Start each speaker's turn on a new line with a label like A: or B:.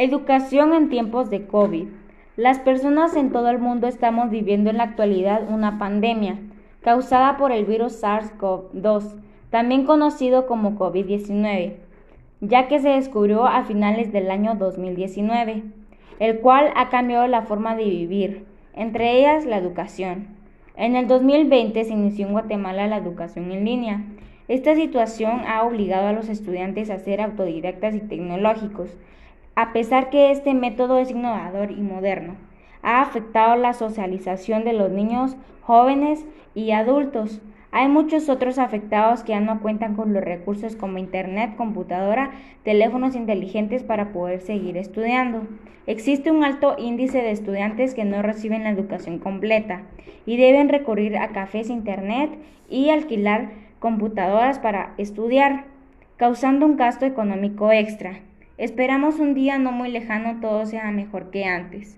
A: Educación en tiempos de COVID. Las personas en todo el mundo estamos viviendo en la actualidad una pandemia causada por el virus SARS-CoV-2, también conocido como COVID-19, ya que se descubrió a finales del año 2019, el cual ha cambiado la forma de vivir, entre ellas la educación. En el 2020 se inició en Guatemala la educación en línea. Esta situación ha obligado a los estudiantes a ser autodidactas y tecnológicos, a pesar que este método es innovador y moderno. Ha afectado la socialización de los niños, jóvenes y adultos. Hay muchos otros afectados que ya no cuentan con los recursos como Internet, computadora, teléfonos inteligentes para poder seguir estudiando. Existe un alto índice de estudiantes que no reciben la educación completa y deben recurrir a cafés Internet y alquilar computadoras para estudiar, causando un gasto económico extra. Esperamos un día no muy lejano todo sea mejor que antes.